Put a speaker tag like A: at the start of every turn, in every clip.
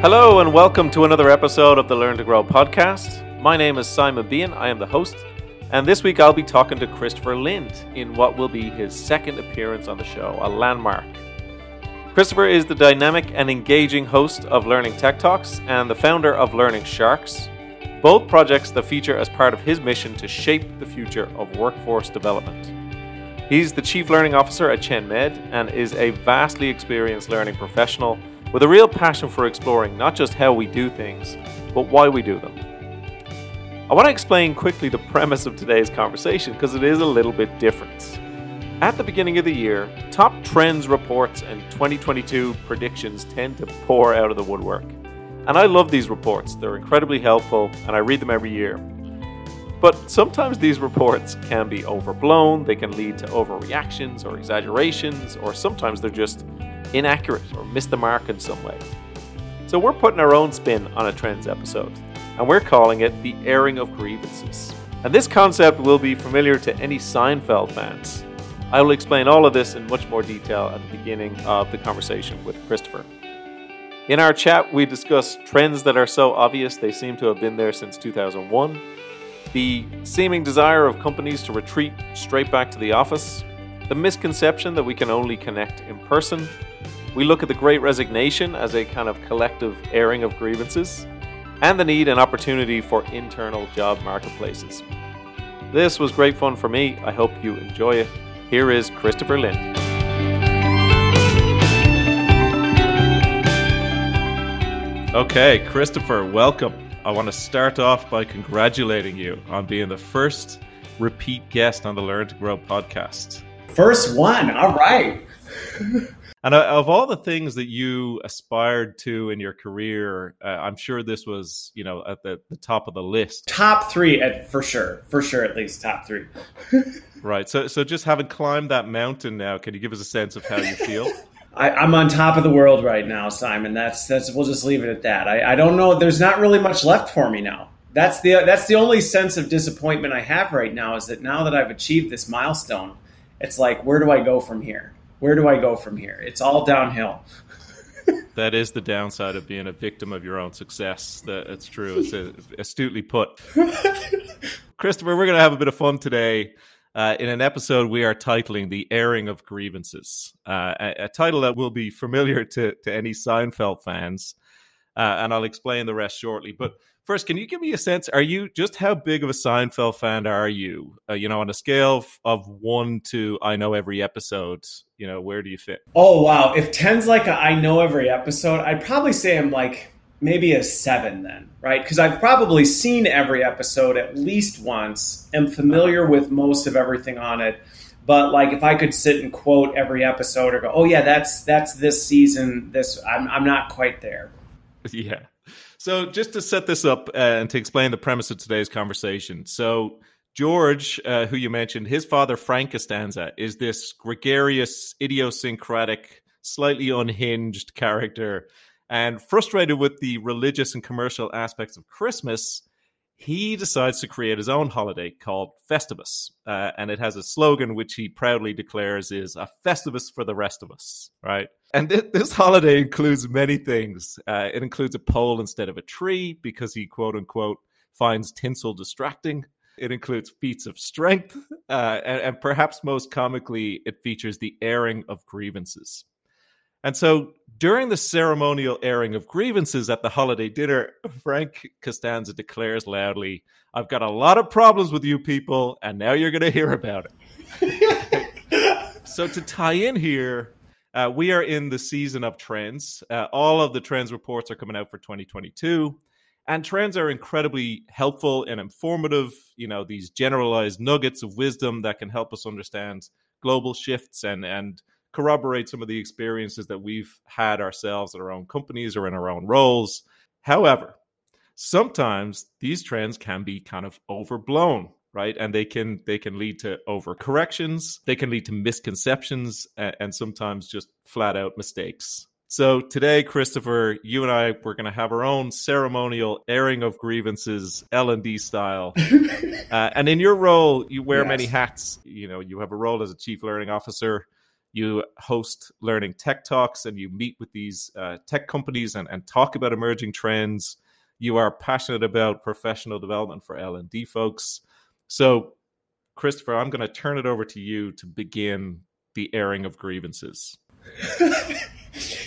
A: Hello, and welcome to another episode of the Learn to Grow podcast. My name is Simon Bean, I am the host, and this week I'll be talking to Christopher Lind in what will be his second appearance on the show, a landmark. Christopher is the dynamic and engaging host of Learning Tech Talks and the founder of Learning Sharks, both projects that feature as part of his mission to shape the future of workforce development. He's the Chief Learning Officer at ChenMed and is a vastly experienced learning professional with a real passion for exploring not just how we do things, but why we do them. I want to explain quickly the premise of today's conversation because it is a little bit different. At the beginning of the year, top trends reports and 2022 predictions tend to pour out of the woodwork. And I love these reports, they're incredibly helpful, and I read them every year. But sometimes these reports can be overblown, they can lead to overreactions or exaggerations, or sometimes they're just inaccurate or missed the mark in some way. So we're putting our own spin on a trends episode, and we're calling it the airing of grievances. And this concept will be familiar to any Seinfeld fans. I will explain all of this in much more detail at the beginning of the conversation with Christopher. In our chat, we discuss trends that are so obvious they seem to have been there since 2001, the seeming desire of companies to retreat straight back to the office, the misconception that we can only connect in person, we look at the great resignation as a kind of collective airing of grievances, and the need and opportunity for internal job marketplaces. This was great fun for me. I hope you enjoy it. Here is Christopher Lind. Okay, Christopher, welcome. I want to start off by congratulating you on being the first repeat guest on the Learn to Grow podcast.
B: First one. All right.
A: And of all the things that you aspired to in your career, uh, I'm sure this was, you know, at the, the top of the list.
B: Top three, at, for sure, for sure, at least top three.
A: right. So, so just having climbed that mountain now, can you give us a sense of how you feel?
B: I, am on top of the world right now, Simon. That's that's. We'll just leave it at that. I, I don't know. There's not really much left for me now. That's the that's the only sense of disappointment I have right now is that now that I've achieved this milestone, it's like where do I go from here? where do I go from here? It's all downhill.
A: that is the downside of being a victim of your own success. That it's true. It's a, astutely put. Christopher, we're going to have a bit of fun today. Uh, in an episode we are titling "The Airing of Grievances," uh, a, a, title that will be familiar to to any Seinfeld fans, uh, and I'll explain the rest shortly. But First, can you give me a sense? Are you just how big of a Seinfeld fan are you? Uh, you know, on a scale of one to I know every episode. You know, where do you fit?
B: Oh wow! If ten's like a, I know every episode, I'd probably say I'm like maybe a seven then, right? Because I've probably seen every episode at least once. Am familiar uh-huh. with most of everything on it. But like, if I could sit and quote every episode or go, "Oh yeah, that's that's this season," this I'm I'm not quite there.
A: Yeah. So, just to set this up uh, and to explain the premise of today's conversation. So, George, uh, who you mentioned, his father, Frank Costanza, is this gregarious, idiosyncratic, slightly unhinged character. And frustrated with the religious and commercial aspects of Christmas, he decides to create his own holiday called Festivus. Uh, and it has a slogan which he proudly declares is a Festivus for the rest of us, right? And th- this holiday includes many things. Uh, it includes a pole instead of a tree because he, quote unquote, finds tinsel distracting. It includes feats of strength. Uh, and, and perhaps most comically, it features the airing of grievances. And so during the ceremonial airing of grievances at the holiday dinner, Frank Costanza declares loudly, I've got a lot of problems with you people, and now you're going to hear about it. so, to tie in here, uh, we are in the season of trends. Uh, all of the trends reports are coming out for 2022. And trends are incredibly helpful and informative. You know, these generalized nuggets of wisdom that can help us understand global shifts and, and corroborate some of the experiences that we've had ourselves at our own companies or in our own roles. However, sometimes these trends can be kind of overblown right? And they can they can lead to overcorrections. They can lead to misconceptions and, and sometimes just flat out mistakes. So today christopher you and i we're going to have our own ceremonial airing of grievances l&d style. Uh, and in your role you wear yes. many hats. You know you have a role as a chief learning officer you host learning tech talks and you meet with these uh, tech companies and, and talk about emerging trends. You are passionate about professional development for l&d folks. So christopher i'm going to turn it over to you to begin the airing of grievances.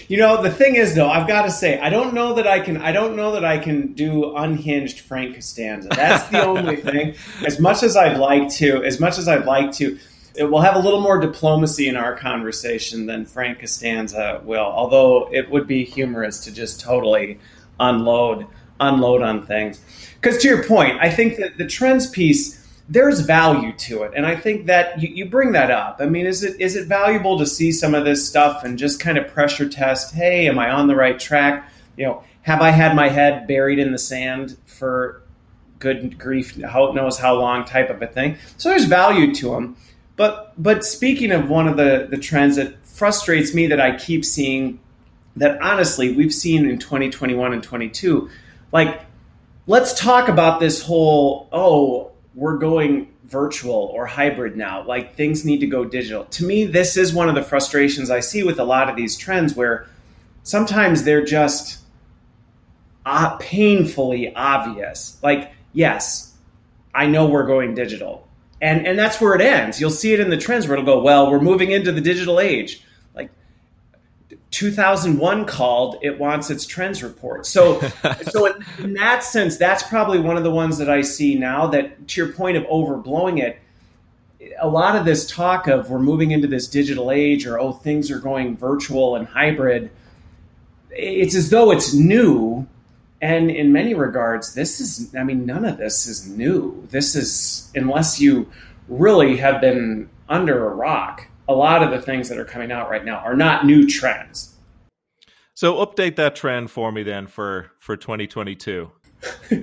B: You know the thing is though i've got to say i don't know that i can i don't know that i can do unhinged frank costanza. That's the only thing. As much as i'd like to as much as i'd like to it will have a little more diplomacy in our conversation than Frank Costanza will, although it would be humorous to just totally unload unload on things. Because to your point, I think that the trends piece there's value to it, and I think that you, you bring that up. I mean, is it is it valuable to see some of this stuff and just kind of pressure test? Hey, am I on the right track? You know, have I had my head buried in the sand for good grief, how knows how long type of a thing? So there's value to them. But but speaking of one of the the trends that frustrates me that I keep seeing that honestly we've seen in 2021 and 22 like let's talk about this whole oh we're going virtual or hybrid now like things need to go digital. To me this is one of the frustrations i see with a lot of these trends where sometimes they're just uh, painfully obvious. Like yes i know we're going digital and and that's where it ends. You'll see it in the trends where it'll go, well, we're moving into the digital age. Like 2001 called, it wants its trends report. So so in, in that sense, that's probably one of the ones that I see now. That to your point of overblowing it, a lot of this talk of we're moving into this digital age or oh things are going virtual and hybrid. It's as though it's new and in many regards, this is, I mean, none of this is new. This is, unless you really have been under a rock, a lot of the things that are coming out right now are not new trends.
A: So update that trend for me then for, for 2022.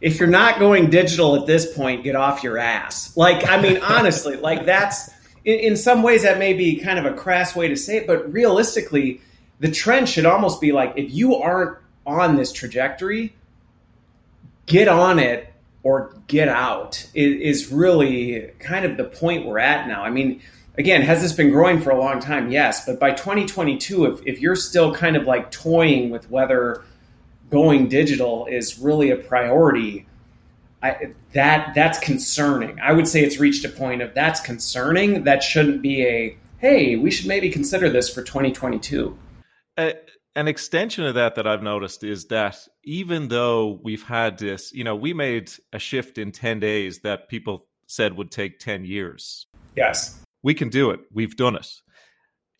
B: if you're not going digital at this point, get off your ass. Like, I mean, honestly, like that's, in, in some ways, that may be kind of a crass way to say it, but realistically, the trend should almost be like if you aren't on this trajectory, get on it or get out is, really kind of the point we're at now. I mean, again, has this been growing for a long time? Yes, but by 2022, if, if you're still kind of like toying with whether going digital is really a priority, I, that that's concerning. I would say it's reached a point of that's concerning. That shouldn't be a hey, we should maybe consider this for 2022.
A: Uh, an extension of that that I've noticed is that even though we've had this, you know, we made a shift in 10 days that people said would take 10 years.
B: Yes.
A: We can do it. We've done it.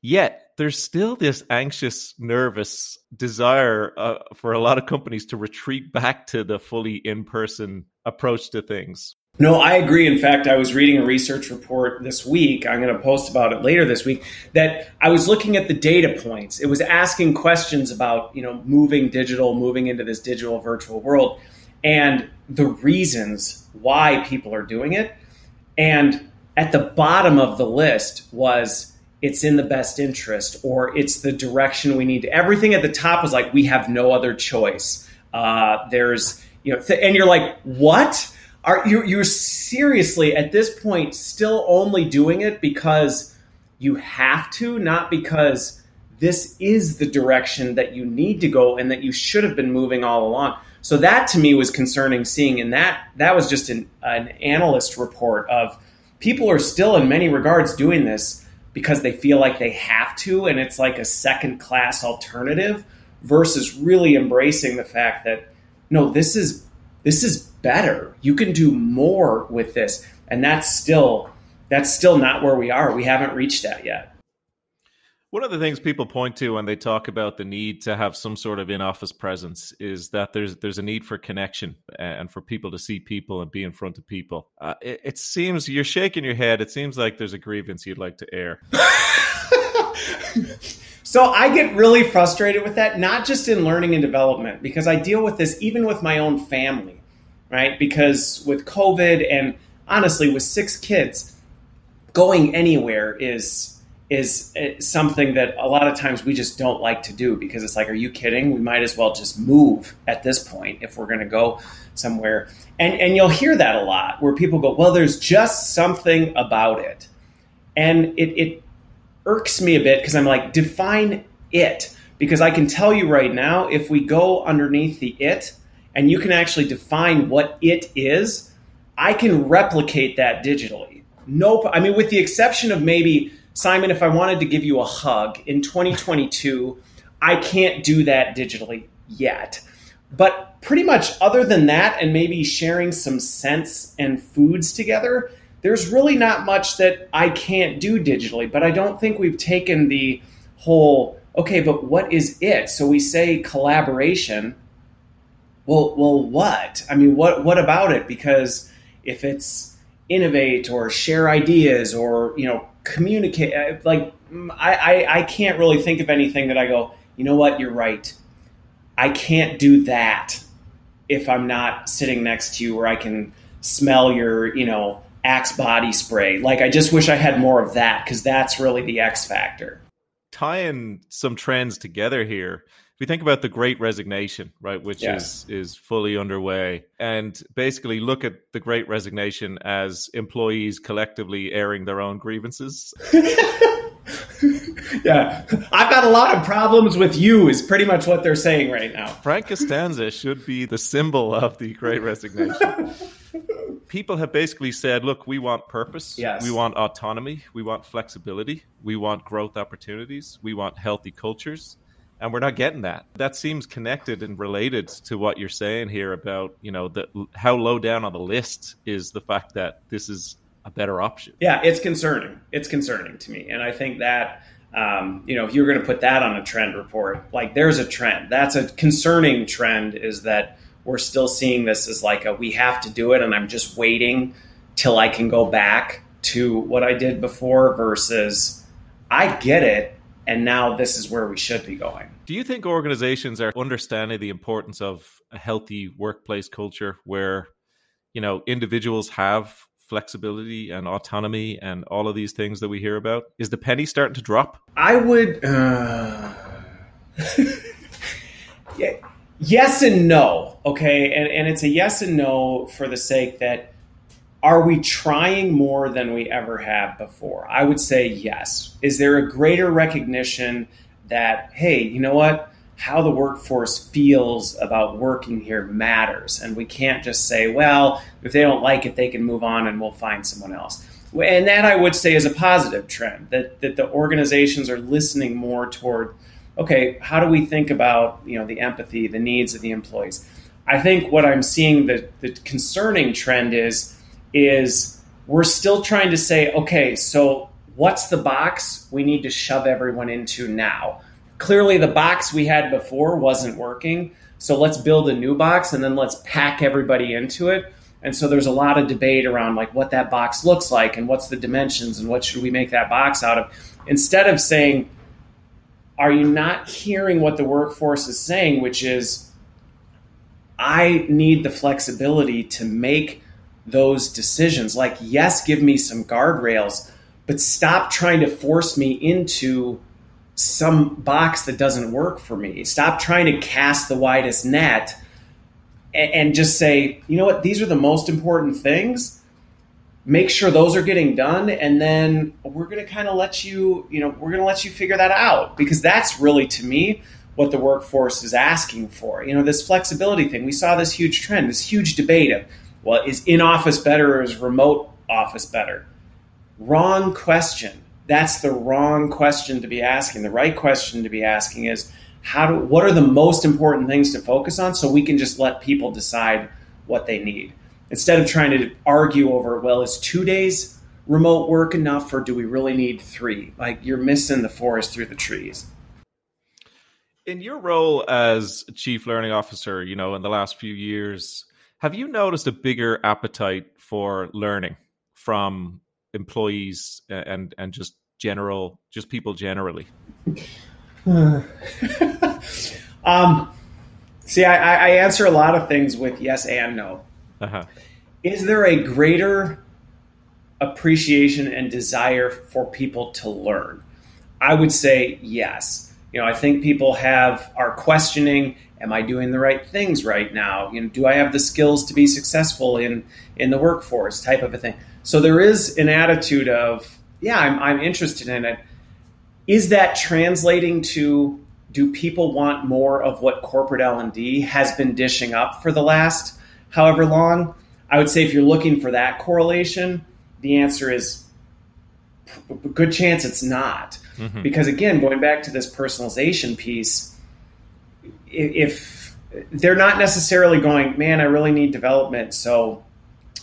A: Yet there's still this anxious, nervous desire uh, for a lot of companies to retreat back to the fully in person approach to things.
B: No, I agree. In fact, I was reading a research report this week. I'm going to post about it later this week. That I was looking at the data points. It was asking questions about, you know, moving digital, moving into this digital virtual world, and the reasons why people are doing it. And at the bottom of the list was it's in the best interest or it's the direction we need. Everything at the top was like we have no other choice. Uh, there's you know, th- and you're like, what? Are you you're seriously at this point still only doing it because you have to, not because this is the direction that you need to go and that you should have been moving all along. So that to me was concerning seeing, and that that was just an, an analyst report of people are still in many regards doing this because they feel like they have to, and it's like a second class alternative versus really embracing the fact that no, this is this is better. You can do more with this. And that's still that's still not where we are. We haven't reached that yet.
A: One of the things people point to when they talk about the need to have some sort of in-office presence is that there's there's a need for connection and for people to see people and be in front of people. Uh, it, it seems you're shaking your head. It seems like there's a grievance you'd like to air.
B: so I get really frustrated with that, not just in learning and development, because I deal with this even with my own family right? Because with COVID and honestly, with six kids, going anywhere is is eh, something that a lot of times we just don't like to do because it's like, are you kidding? We might as well just move at this point if we're going to go somewhere. And and you'll hear that a lot where people go, well, there's just something about it, and it, it irks me a bit because I'm like, define it. Because I can tell you right now, if we go underneath the it and you can actually define what it is, I can replicate that digitally. No, I mean, with the exception of maybe, Simon, if I wanted to give you a hug in 2022, I can't do that digitally yet. But pretty much, other than that, and maybe sharing some scents and foods together, there's really not much that I can't do digitally. But I don't think we've taken the whole, okay, but what is it? So we say collaboration. Well, well, what? I mean, what what about it? Because if it's innovate or share ideas or you know communicate, uh, like I, I, I can't really think of anything that I go, you know what, you're right I can't do that if I'm not sitting next to you where I can smell your, you know, Axe body spray. Like, I just wish I had more of that because that's really the X factor.
A: Tying some trends together here. We think about the Great Resignation, right, which yes. is is fully underway, and basically look at the Great Resignation as employees collectively airing their own grievances.
B: yeah, I've got a lot of problems with you. Is pretty much what they're saying right now.
A: Frank Costanza should be the symbol of the Great Resignation. People have basically said, "Look, we want purpose.
B: Yes.
A: We want autonomy. We want flexibility. We want growth opportunities. We want healthy cultures." And we're not getting that. That seems connected and related to what you're saying here about you know the, how low down on the list is the fact that this is a better option.
B: Yeah, it's concerning. It's concerning to me, and I think that um, you know if you're going to put that on a trend report, like there's a trend. That's a concerning trend. Is that we're still seeing this as like a we have to do it, and I'm just waiting till I can go back to what I did before versus I get it, and now this is where we should be going.
A: Do you think organizations are understanding the importance of a healthy workplace culture where you know individuals have flexibility and autonomy and all of these things that we hear about? Is the penny starting to drop?
B: I would. Uh... yeah, yes and no. Okay, and and it's a yes and no for the sake that are we trying more than we ever have before? I would say yes. Is there a greater recognition that hey, you know what? how the workforce feels about working here matters. And we can't just say, well, if they don't like it, they can move on and we'll find someone else. And that I would say is a positive trend that, that the organizations are listening more toward, okay, how do we think about you know the empathy, the needs of the employees? I think what I'm seeing the, the concerning trend is is we're still trying to say, okay, so what's the box we need to shove everyone into now? clearly the box we had before wasn't working. So let's build a new box and then let's pack everybody into it. And so there's a lot of debate around like what that box looks like and what's the dimensions and what should we make that box out of. Instead of saying, are you not hearing what the workforce is saying, which is, I need the flexibility to make those decisions. Like, yes, give me some guardrails, but stop trying to force me into some box that doesn't work for me. Stop trying to cast the widest net and, just say, you know what, these are the most important things. Make sure those are getting done, and then we're going to kind of let you, you know, we're going to let you figure that out because that's really, to me, what the workforce is asking for. You know, this flexibility thing. We saw this huge trend, this huge debate of, well, is in office better or is remote office better? Wrong question that's the wrong question to be asking. The right question to be asking is how do what are the most important things to focus on so we can just let people decide what they need instead of trying to argue over well is 2 days remote work enough or do we really need 3? Like you're missing the forest through the trees.
A: In your role as chief learning officer, you know, in the last few years, have you noticed a bigger appetite for learning from employees and and just general, just people generally?
B: um, see, I, I, answer a lot of things with yes and no. Uh-huh. Is there a greater appreciation and desire for people to learn? I would say yes. You know, I think people have are questioning: Am I doing the right things right now? You know, do I have the skills to be successful in in the workforce? Type of a thing. So there is an attitude of yeah, I'm, I'm interested in it. is that translating to do people want more of what corporate L&D has been dishing up for the last however long? I would say if you're looking for that correlation, the answer is a good chance it's not. Mm-hmm. Because again, going back to this personalization piece, if they're not necessarily going, man, I really need development, so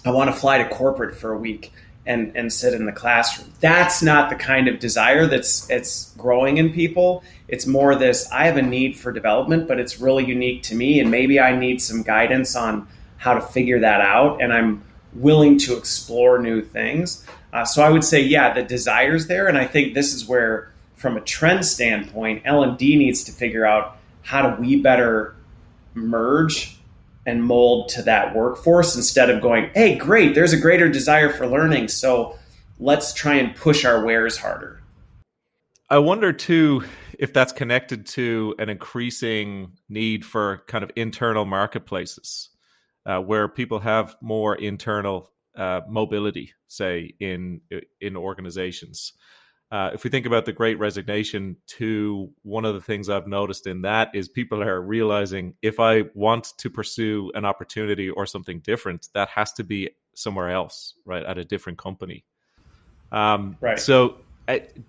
B: I want to fly to corporate for a week and, and sit in the classroom. That's not the kind of desire that's it's growing in people. It's more this I have a need for development, but it's really unique to me, and maybe I need some guidance on how to figure that out, and I'm willing to explore new things. Uh, so I would say, yeah, the desire's there, and I think this is where, from a trend standpoint, L and D needs to figure out how do we better merge and mold to that workforce instead of going, hey, great, there's a greater desire for learning, so let's try and push our wares harder.
A: I wonder too if that's connected to an increasing need for kind of internal marketplaces uh, where people have more internal uh, mobility, say in in organizations. Uh, if we think about the Great Resignation, to one of the things I've noticed in that is people are realizing if I want to pursue an opportunity or something different, that has to be somewhere else, right, at a different company. Um, right. So,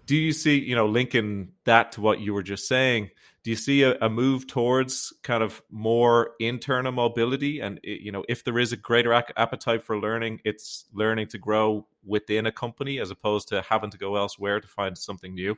A: do you see, you know, linking that to what you were just saying? do you see a, a, move towards kind of more internal mobility? And you know if there is a greater appetite for learning it's learning to grow within a company as opposed to having to go elsewhere to find something new?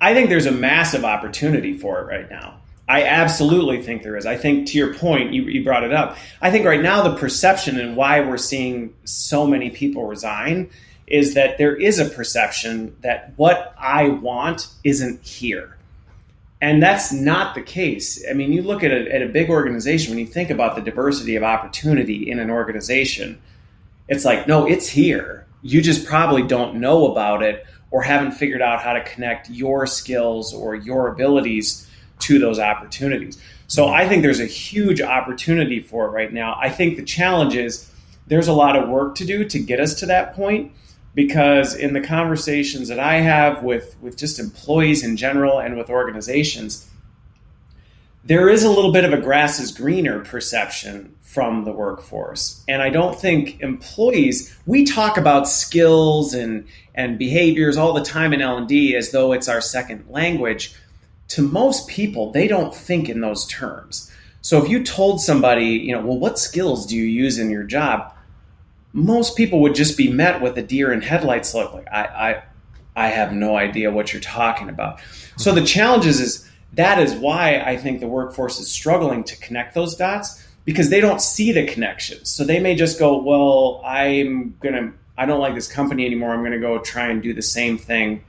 B: I think there's a massive opportunity for it right now. I absolutely think there is. I think to your point you, you brought it up. I think right now the perception and why we're seeing so many people resign is that there is a perception that what i want isn't here and that's not the case. I mean, you look at a, at a big organization, when you think about the diversity of opportunity in an organization, it's like, no, it's here. You just probably don't know about it or haven't figured out how to connect your skills or your abilities to those opportunities. So I think there's a huge opportunity for it right now. I think the challenge is there's a lot of work to do to get us to that point because in the conversations that I have with with just employees in general and with organizations, there is a little bit of a grass is greener perception from the workforce. And I don't think employees we talk about skills and and behaviors all the time in L&D as though it's our second language. To most people, they don't think in those terms. So if you told somebody, you know, well what skills do you use in your job? Most people would just be met with a deer in headlights look like I, I I have no idea what you're talking about. So the challenge is, is that is why I think the workforce is struggling to connect those dots because they don't see the connections. So they may just go, well, I'm gonna I don't like this company anymore. I'm gonna go try and do the same thing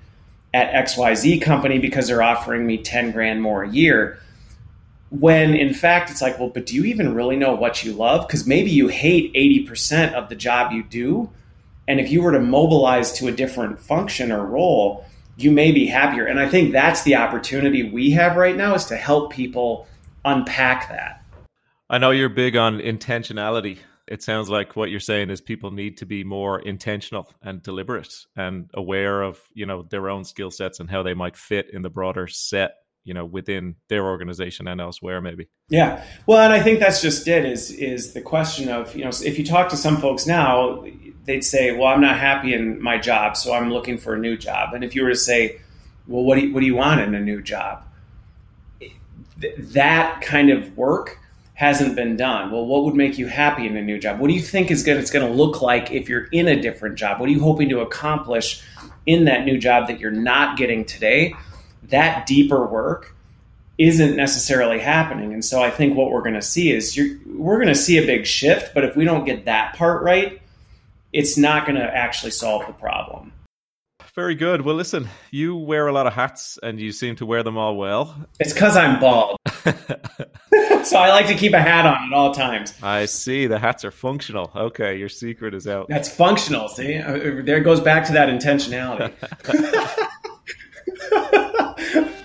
B: at XYZ company because they're offering me 10 grand more a year when in fact it's like well but do you even really know what you love? Because maybe you hate 80% of the job you do and if you were to mobilize to a different function or role you may be happier. And i think that's the opportunity we have right now is to help people unpack that.
A: I know you're big on intentionality. It sounds like what you're saying is people need to be more intentional and deliberate and aware of you know their own skill sets and how they might fit in the broader set you know within their organization and elsewhere maybe.
B: Yeah. Well and i think that's just it is is the question of you know if you talk to some folks now they'd say well i'm not happy in my job so i'm looking for a new job. And if you were to say well what do you, what do you want in a new job? That kind of work hasn't been done. Well what would make you happy in a new job? What do you think is it's going to look like if you're in a different job? What are you hoping to accomplish in that new job that you're not getting today that deeper work isn't necessarily happening. And so I think what we're going to see is we're going to see a big shift, but if we don't get that part right, it's not going to actually solve the problem.
A: Very good. Well, listen, you wear a lot of hats and you seem to wear them all well.
B: It's because I'm bald. so I like to keep a hat on at all times.
A: I see. The hats are functional. Okay, your secret is out.
B: That's functional. See, uh, there goes back to that intentionality.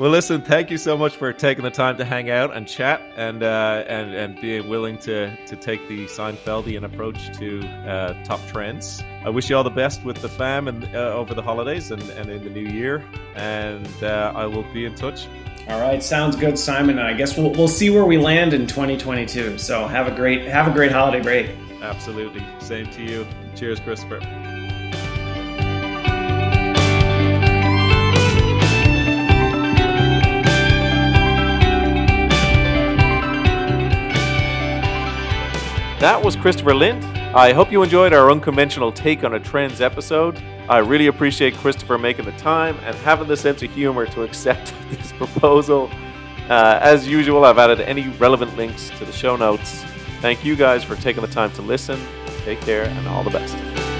A: Well, listen, thank you so much for taking the time to hang out and chat and uh, and and being willing to to take the Seinfeldian approach to uh, top trends. I wish you all the best with the fam and uh, over the holidays and, and in the new year. And uh, I will be in touch.
B: All right, sounds good, Simon. I guess we'll we'll see where we land in 2022. So have a great have a great holiday break.
A: Absolutely. Same to you. Cheers, Christopher. That was Christopher Lind. I hope you enjoyed our unconventional take on a trends episode. I really appreciate Christopher making the time and having the sense of humor to accept this proposal. Uh, as usual, I've added any relevant links to the show notes. Thank you guys for taking the time to listen. Take care and all the best.